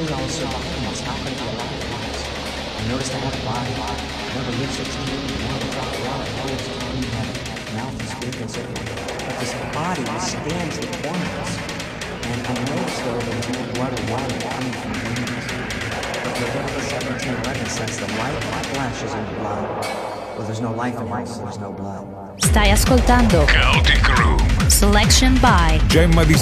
Couldn't believe I was surviving this. How could I be alive I noticed I had a body. I never lived 16 years. Now the drop out. I was tongue had a mouth and speak and so But this body stands the corners. And I noticed though there was no blood or water coming from the wounds. But Leviticus 17:11 says the light flashes in the blood. Well, there's no life in us, so there's no blood. Stai ascoltando Kaotik Room Selection by Jemma Di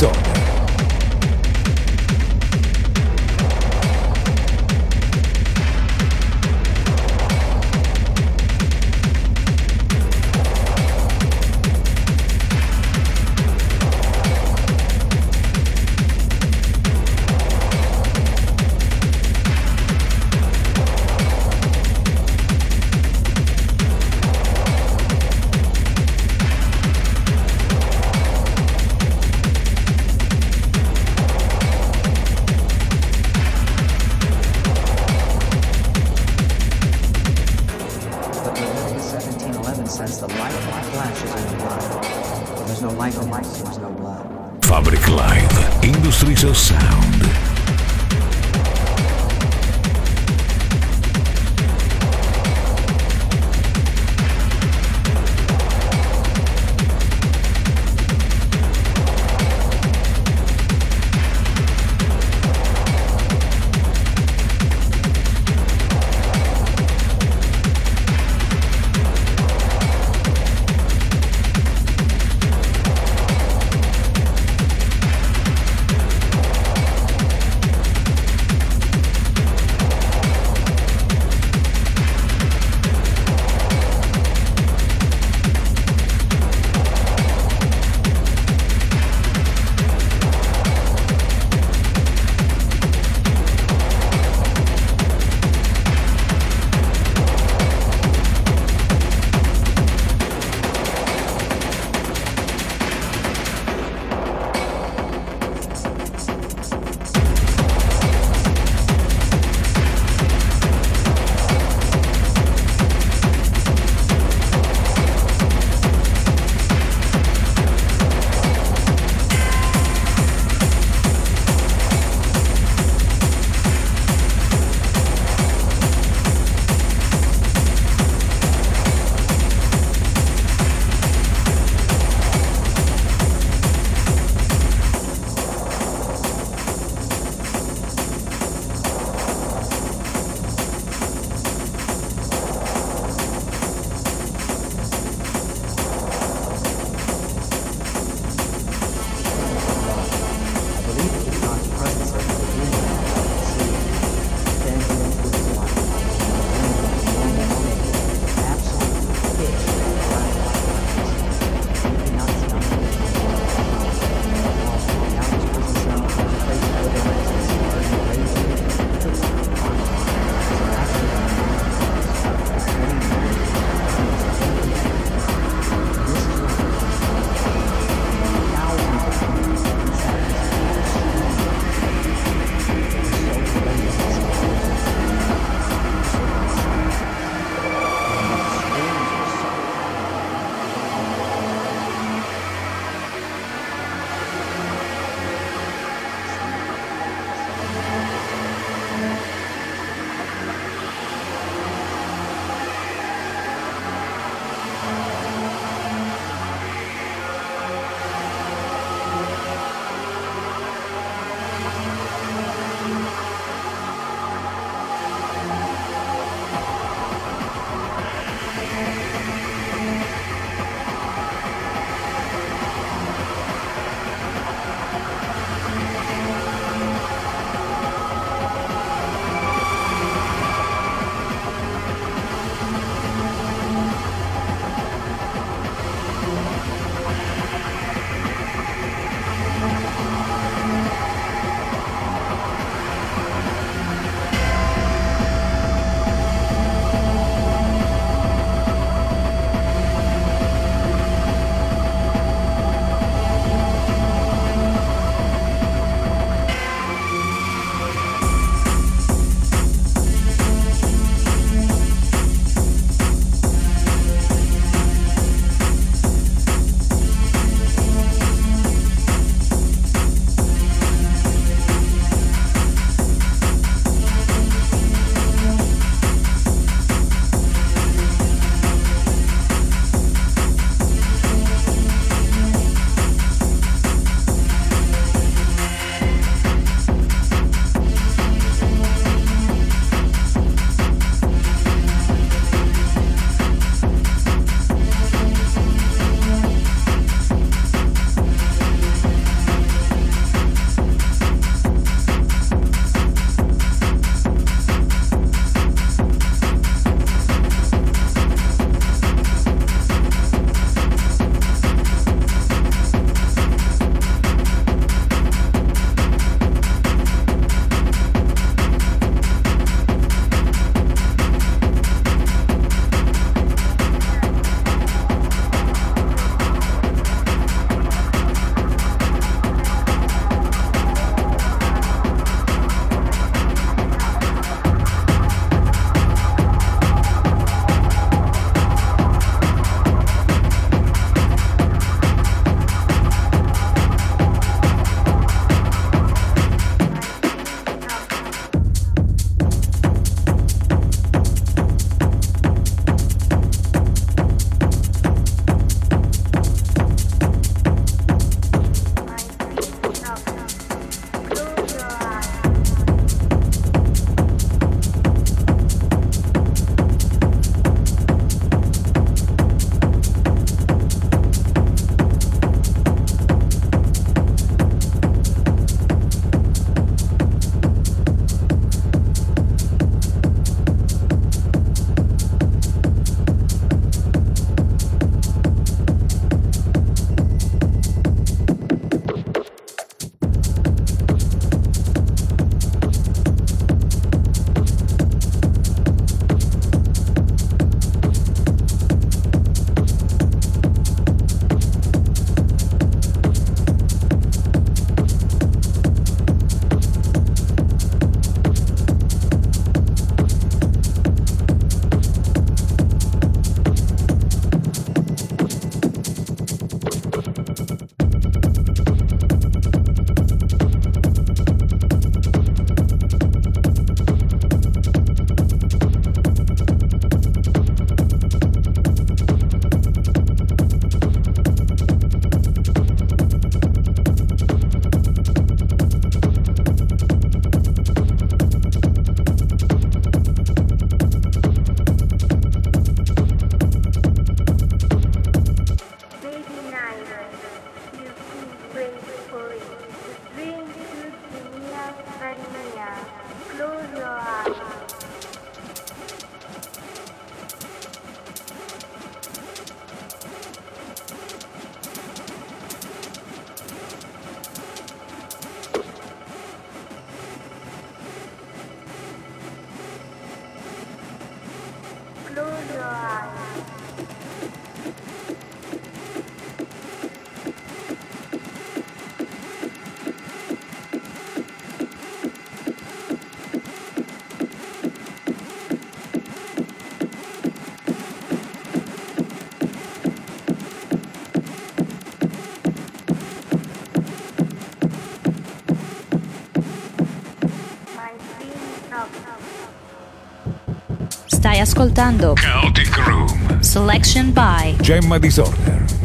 Stai ascoltando Chaotic Room. Selection by Gemma Disorder.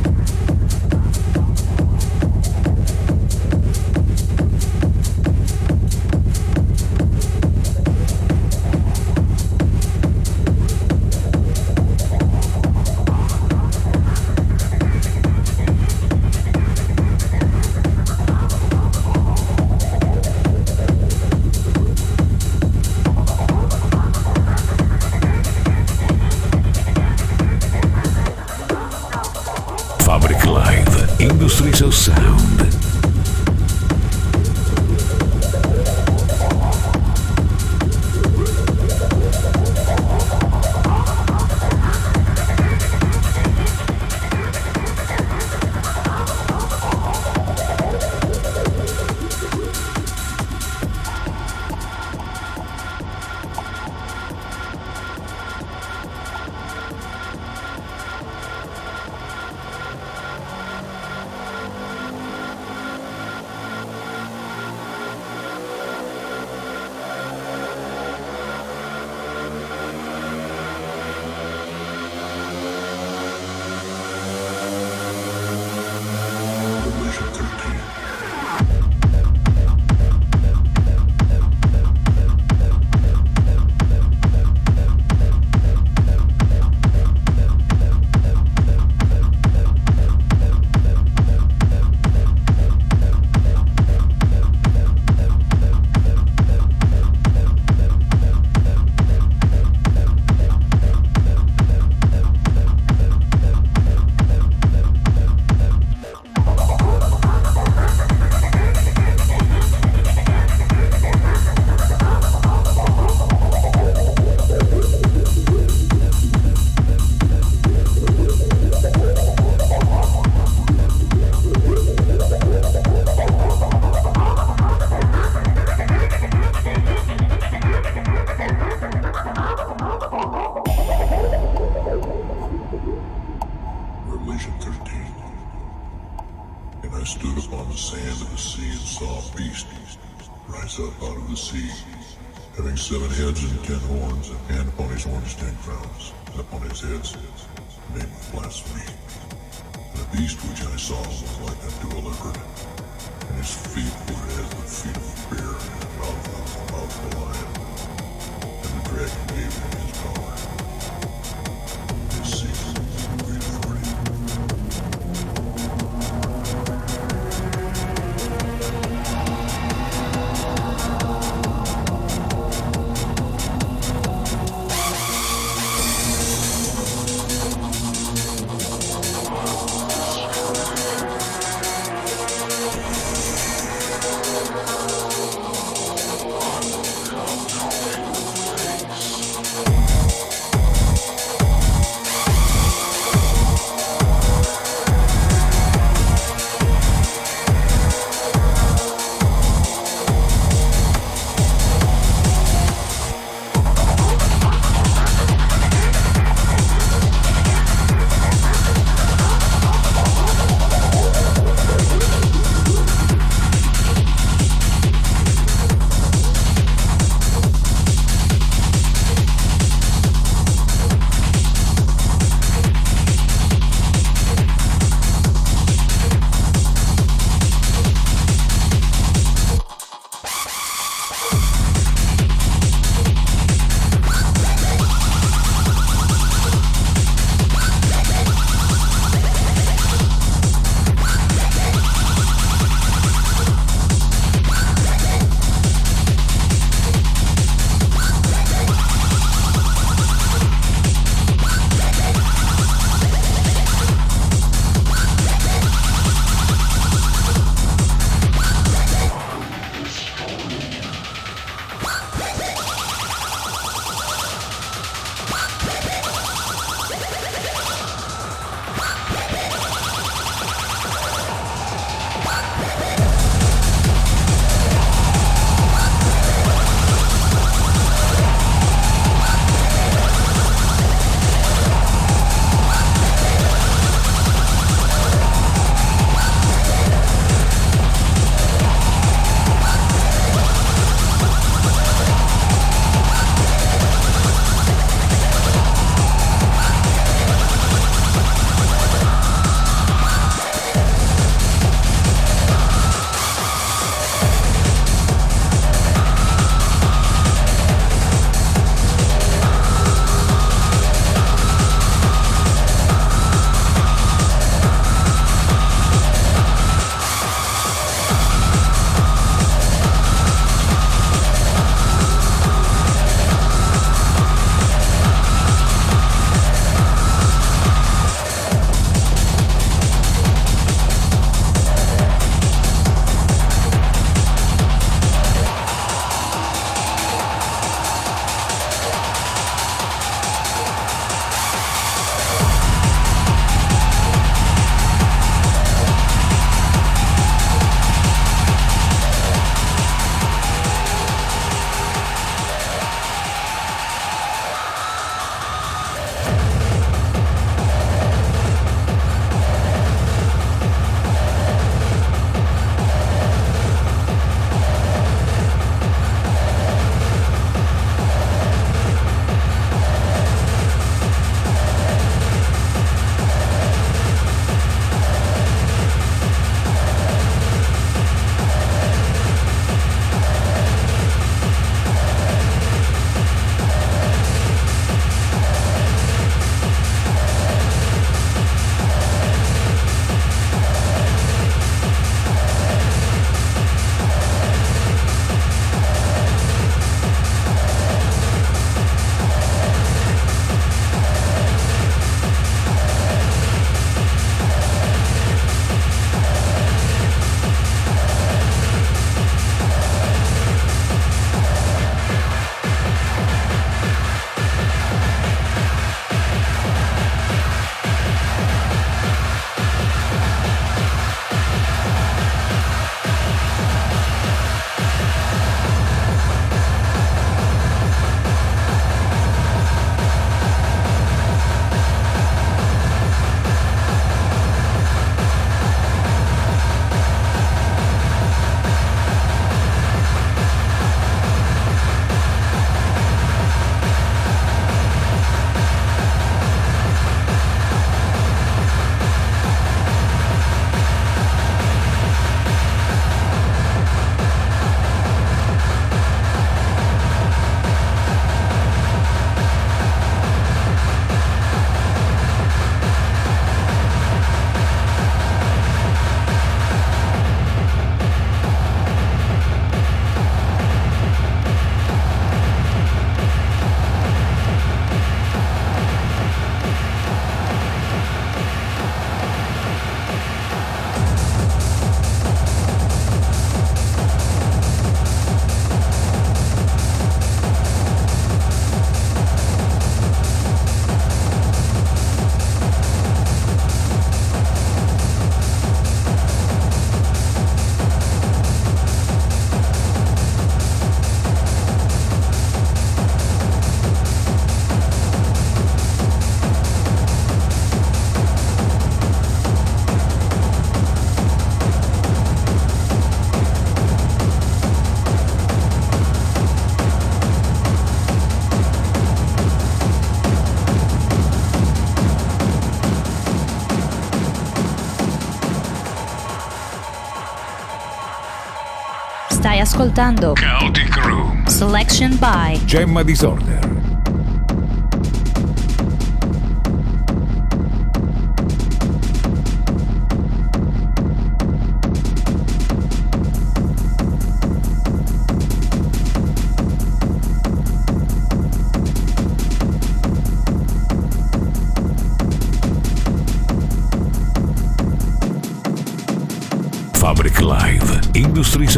Ascoltando Chaotic Room. Selection by Gemma Disorder.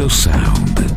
Sound.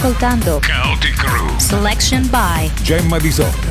Ascoltando Chaotic Room. Selection by Gemma. Fabric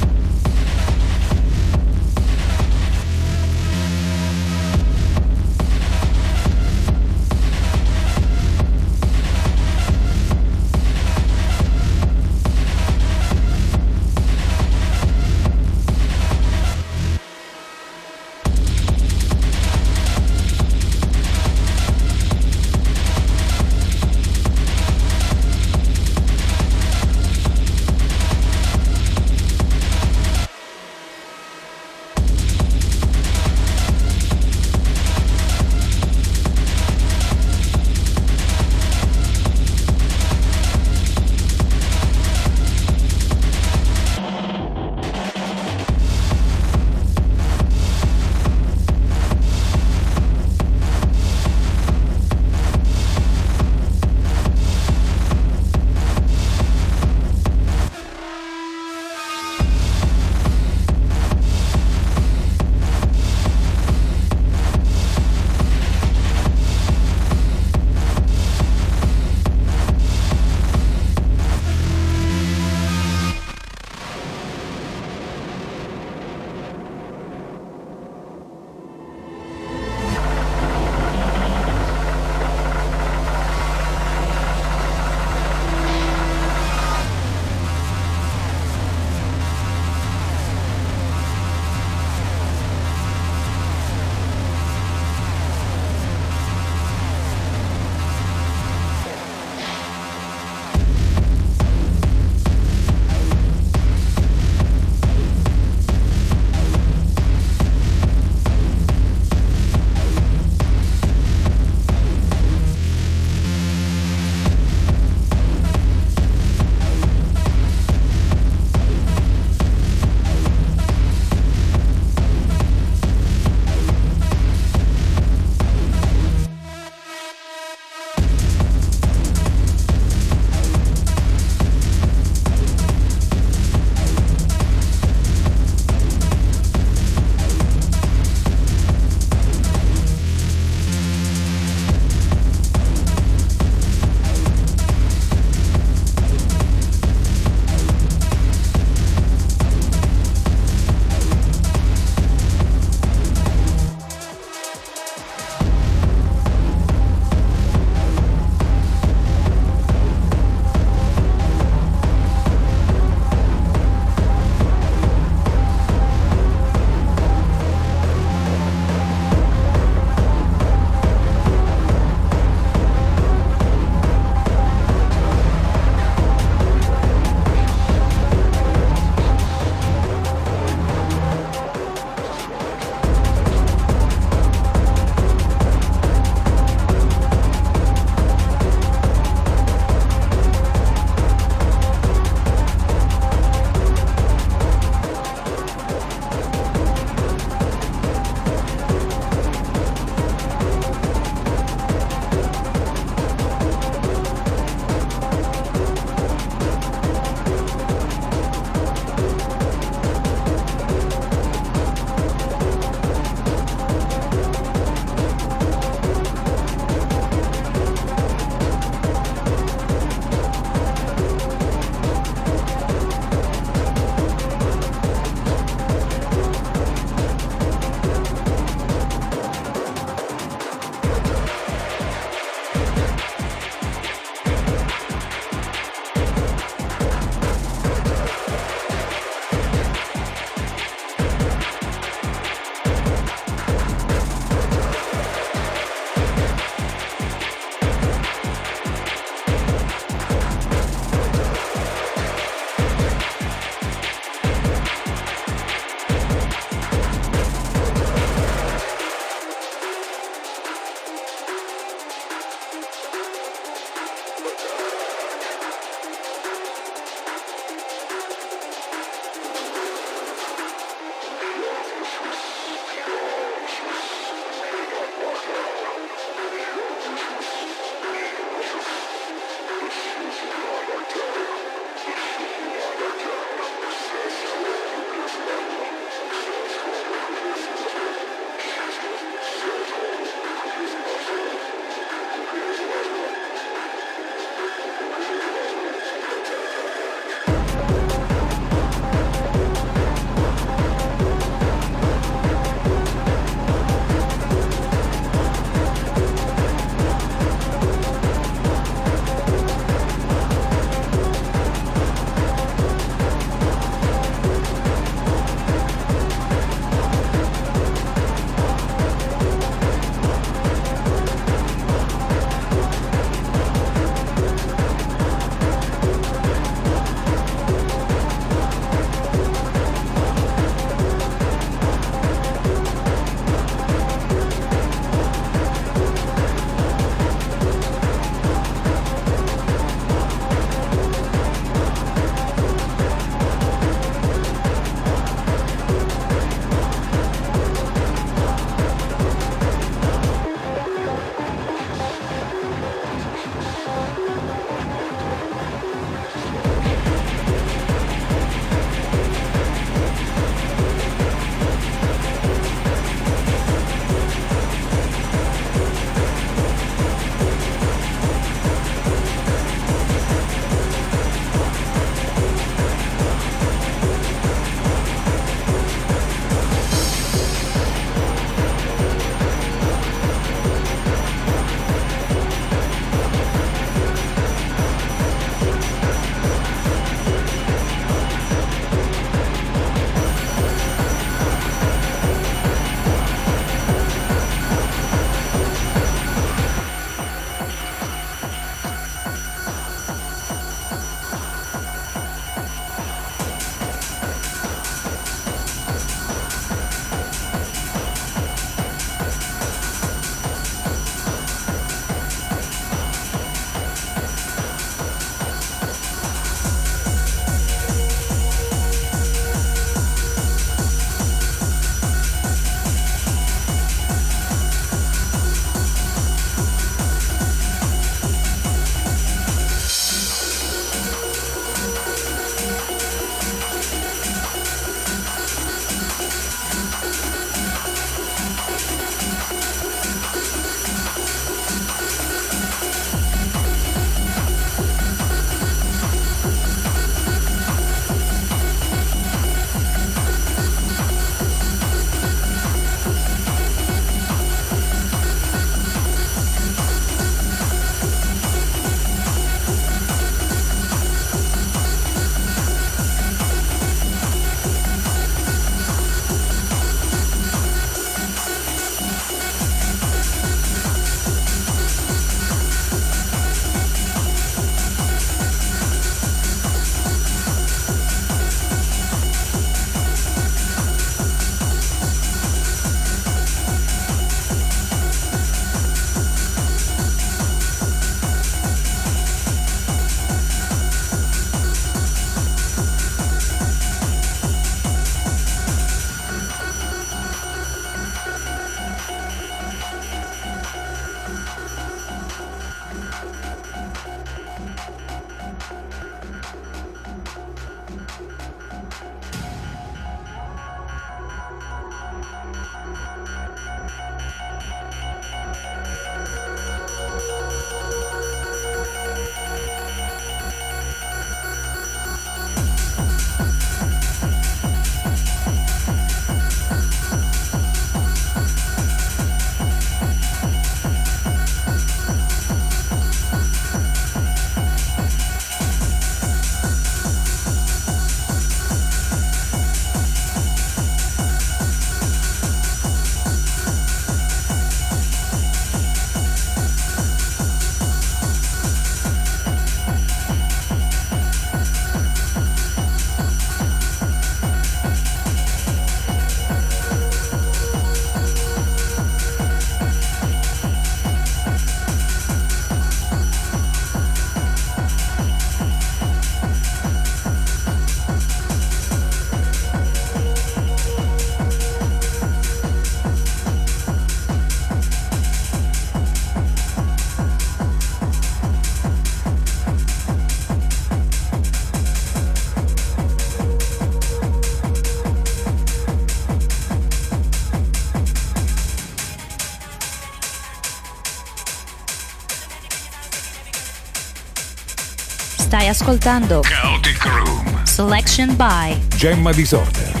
Stai ascoltando Chaotic Room. Selection by Gemma Disorder.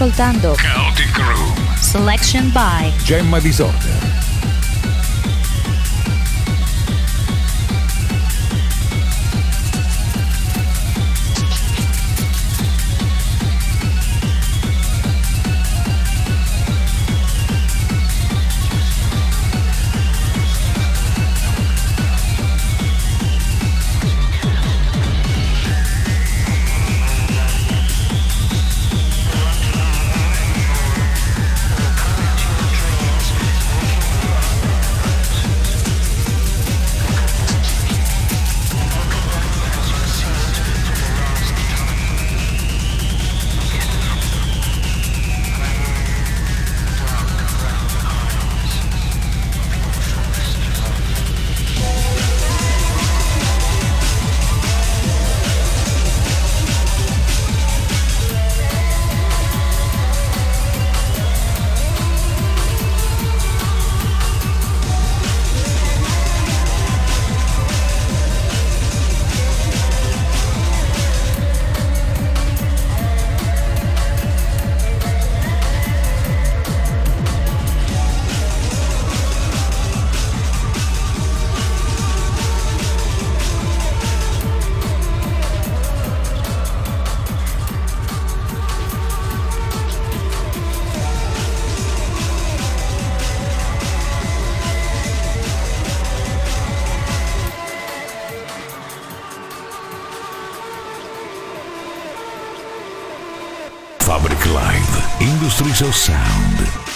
Ascoltando Chaotic Room. Selection by Gemma Disorder. Industries of Sound.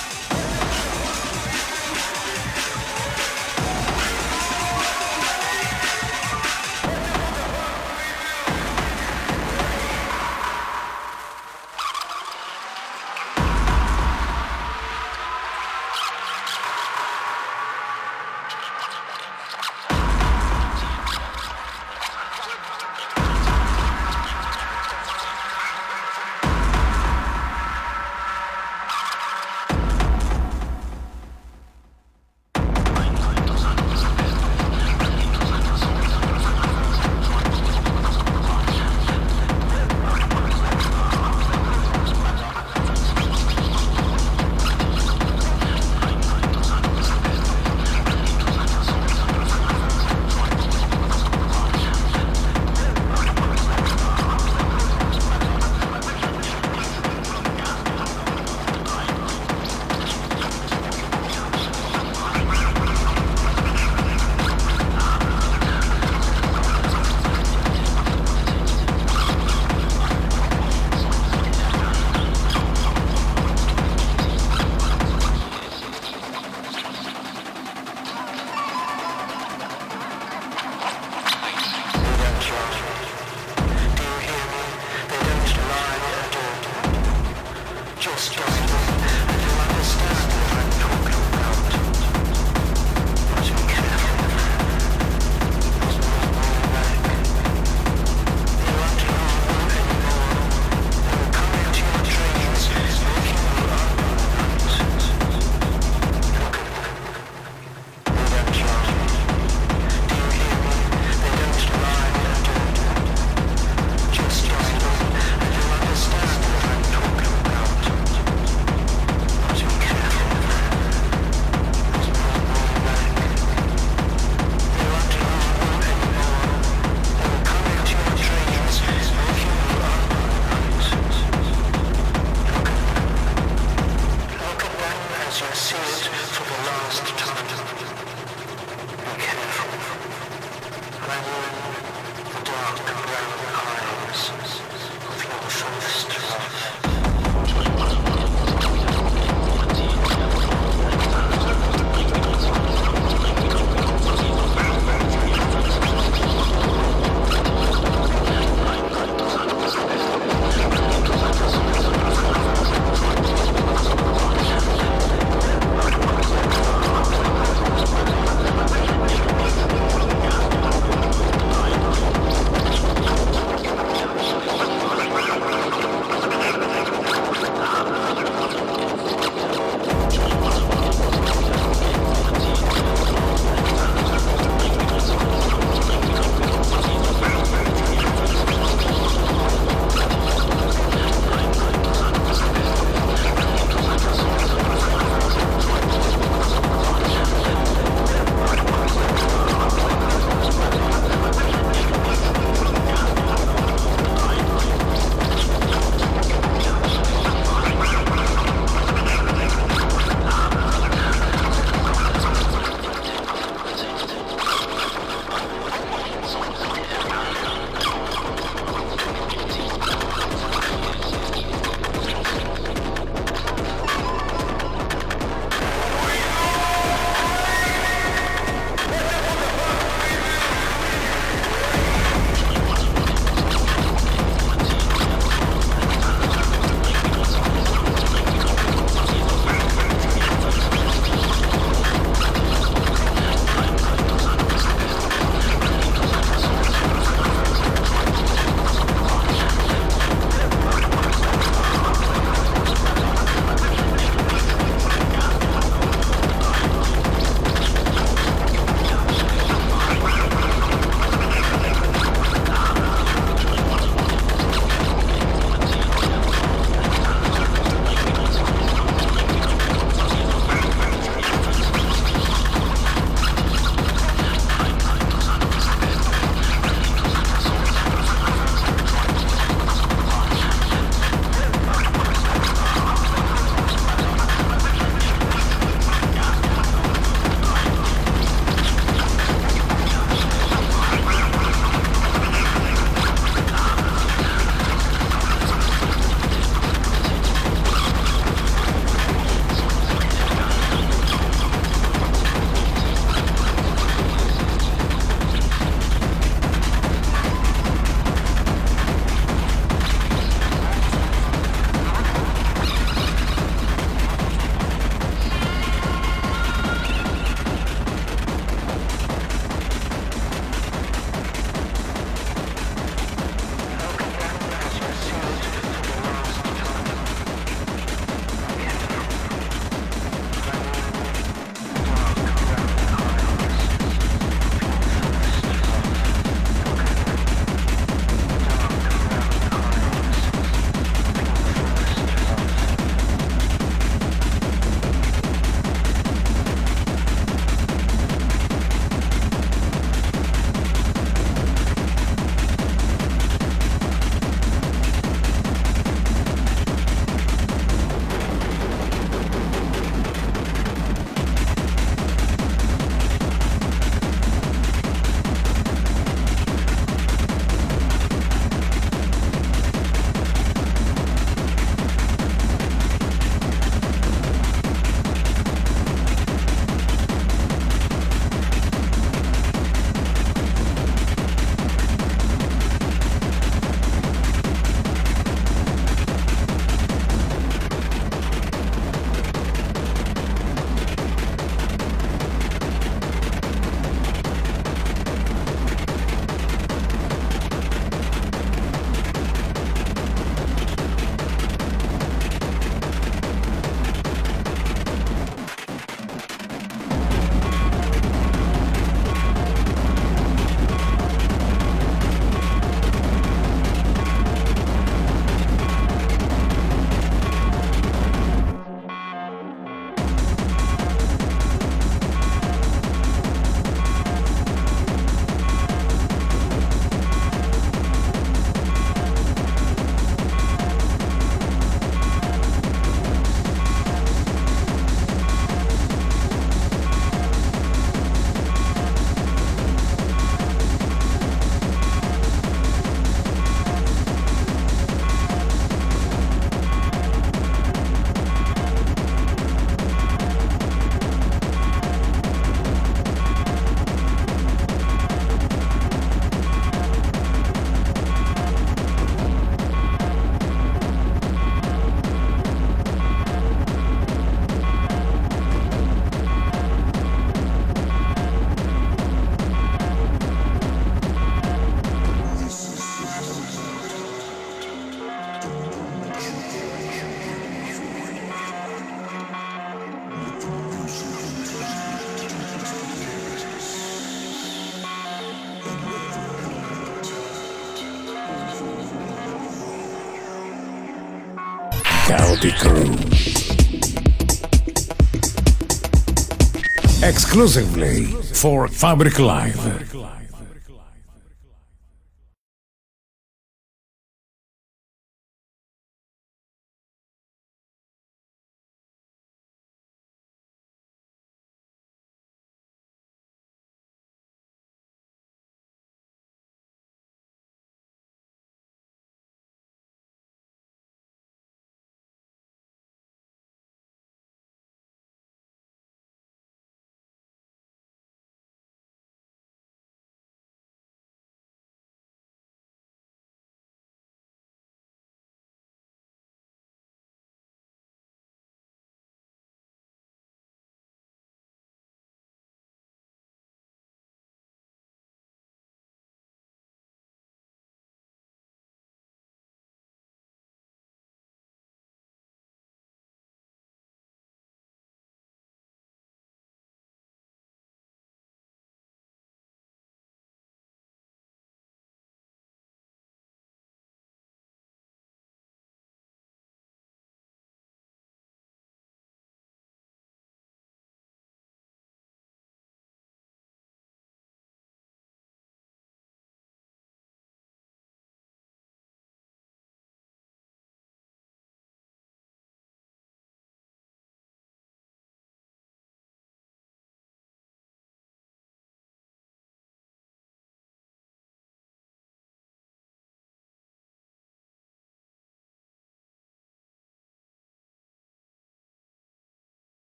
Exclusively for Fabric Live.